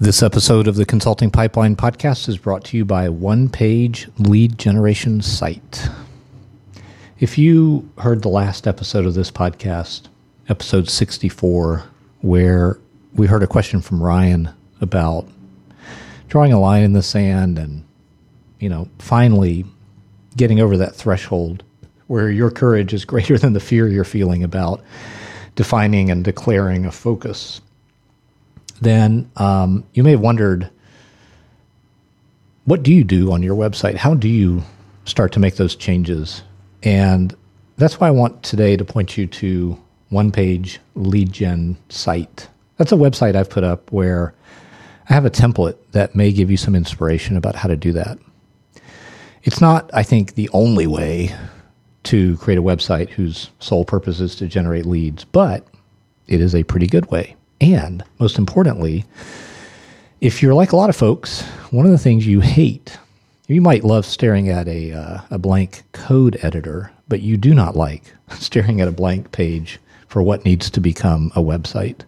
This episode of the Consulting Pipeline podcast is brought to you by One Page Lead Generation Site. If you heard the last episode of this podcast, episode 64, where we heard a question from Ryan about drawing a line in the sand and, you know, finally getting over that threshold where your courage is greater than the fear you're feeling about defining and declaring a focus then um, you may have wondered what do you do on your website? How do you start to make those changes? And that's why I want today to point you to one page lead gen site. That's a website I've put up where I have a template that may give you some inspiration about how to do that. It's not, I think, the only way to create a website whose sole purpose is to generate leads, but it is a pretty good way. And most importantly, if you're like a lot of folks, one of the things you hate, you might love staring at a, uh, a blank code editor, but you do not like staring at a blank page for what needs to become a website.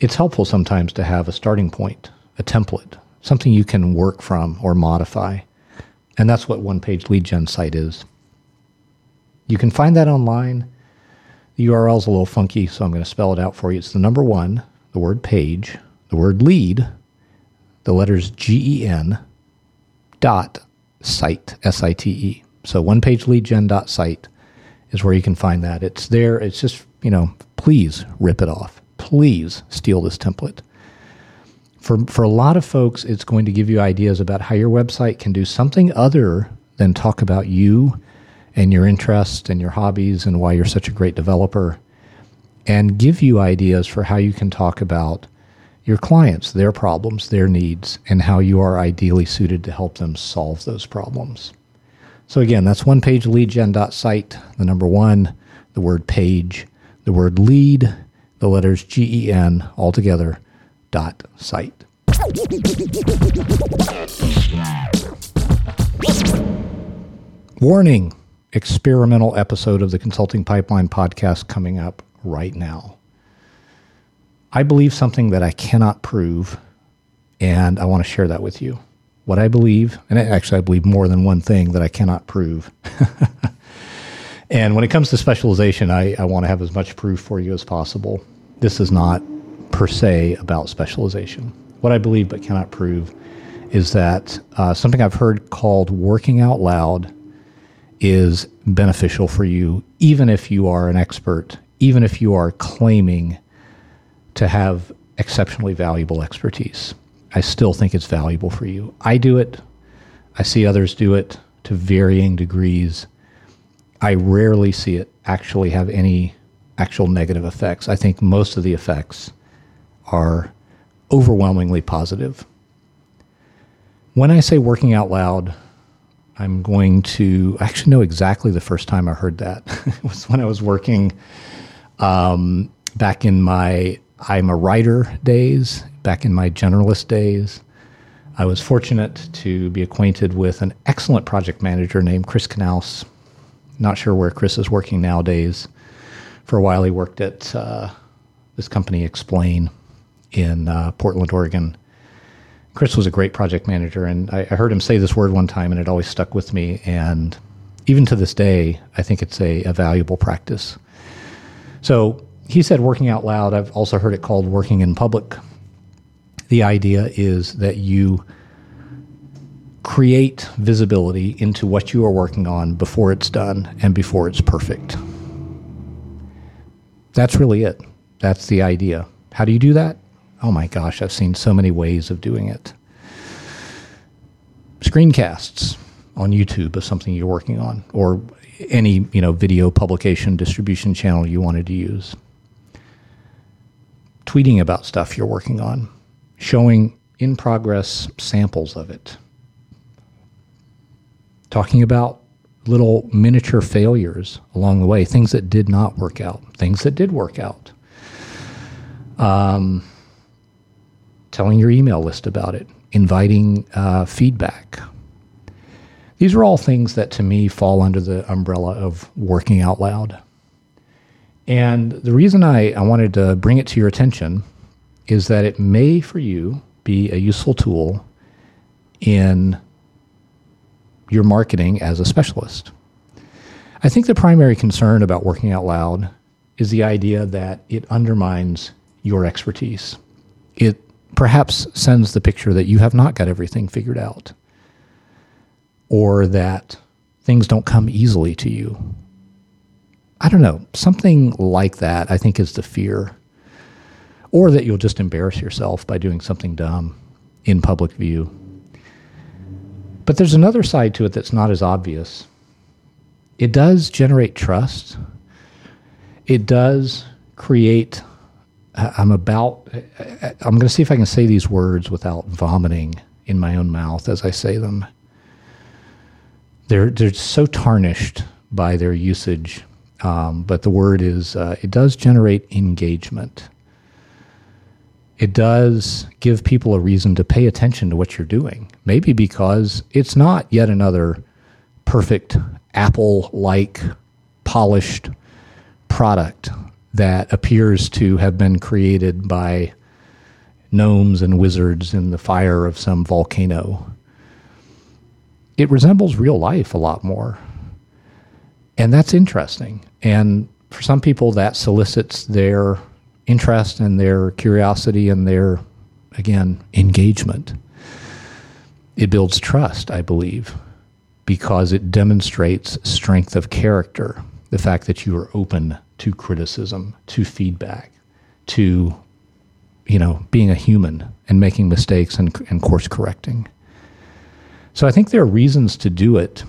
It's helpful sometimes to have a starting point, a template, something you can work from or modify. And that's what one page lead gen site is. You can find that online. The URL is a little funky, so I'm going to spell it out for you. It's the number one, the word page, the word lead, the letters G E N dot site, S I T E. So one page lead gen dot site is where you can find that. It's there. It's just, you know, please rip it off. Please steal this template. For, for a lot of folks, it's going to give you ideas about how your website can do something other than talk about you and your interests and your hobbies and why you're such a great developer and give you ideas for how you can talk about your clients, their problems, their needs, and how you are ideally suited to help them solve those problems. So again, that's one page leadgen.site, the number one, the word page, the word lead, the letters G E N all together, dot site. Warning experimental episode of the Consulting Pipeline podcast coming up right now. I believe something that I cannot prove, and I want to share that with you. What I believe, and actually, I believe more than one thing that I cannot prove. and when it comes to specialization, I, I want to have as much proof for you as possible. This is not per se about specialization. What I believe but cannot prove is that uh, something I've heard called working out loud is beneficial for you, even if you are an expert, even if you are claiming to have exceptionally valuable expertise. I still think it's valuable for you. I do it. I see others do it to varying degrees. I rarely see it actually have any actual negative effects. I think most of the effects are overwhelmingly positive. When I say working out loud, I'm going to actually know exactly the first time I heard that. it was when I was working um, back in my I'm a writer days, back in my generalist days. I was fortunate to be acquainted with an excellent project manager named Chris Knaus. Not sure where Chris is working nowadays. For a while, he worked at uh, this company, XPLANE, in uh, Portland, Oregon Chris was a great project manager, and I, I, heard him say this word one time, and it always stuck with me. And even to this day, I think it's a, a valuable practice. So he said working out loud. I've also heard it called working in public. The idea is that you create visibility into what you are working on before it's done and before it's perfect. That's really it. That's the idea. How do you do that? Oh my gosh, I've seen so many ways of doing it. Screencasts on YouTube of something you're working on, or any you know video publication distribution channel you wanted to use. Tweeting about stuff you're working on, showing in progress samples of it. Talking about little miniature failures along the way, things that did not work out, things that did work out. Um, telling your email list about it, inviting uh, feedback. These are all things that to me fall under the umbrella of working out loud. And the reason I, I wanted to bring it to your attention is that it may for you be a useful tool in your marketing as a specialist. I think the primary concern about working out loud is the idea that it undermines your expertise. It perhaps sends the picture that you have not got everything figured out or that things don't come easily to you. I don't know, something like that, I think, is the fear. Or that you'll just embarrass yourself by doing something dumb in public view. But there's another side to it that's not as obvious. It does generate trust. It does create. I'm about. I'm going to see if I can say these words without vomiting in my own mouth as I say them. They're they're so tarnished by their usage, um, but the word is. Uh, it does generate engagement it does give people a reason to pay attention to what you're doing. Maybe because it's not yet another perfect Apple like polished product that appears to have been created by gnomes and wizards in the fire of some volcano. It resembles real life a lot more. And that's interesting. And for some people, that solicits their interest and their curiosity and their, again, engagement. It builds trust, I believe, because it demonstrates strength of character. The fact that you are open to criticism, to feedback, to, you know, being a human and making mistakes and, and course correcting. So I think there are reasons to do it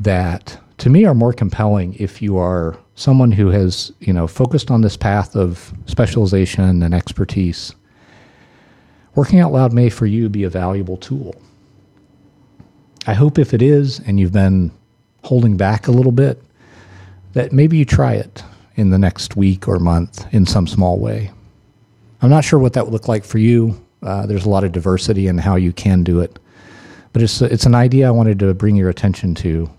that to me are more compelling if you are someone who has you know focused on this path of specialization and expertise. Working out loud may for you be a valuable tool. I hope if it is and you've been holding back a little bit that maybe you try it in the next week or month in some small way i'm not sure what that would look like for you uh, there's a lot of diversity in how you can do it but it's it's an idea i wanted to bring your attention to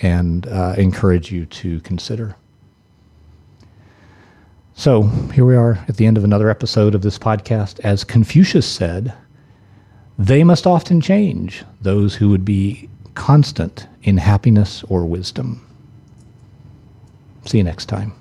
and uh, encourage you to consider so here we are at the end of another episode of this podcast. As Confucius said, they must often change those who would be constant in happiness or wisdom. See you next time.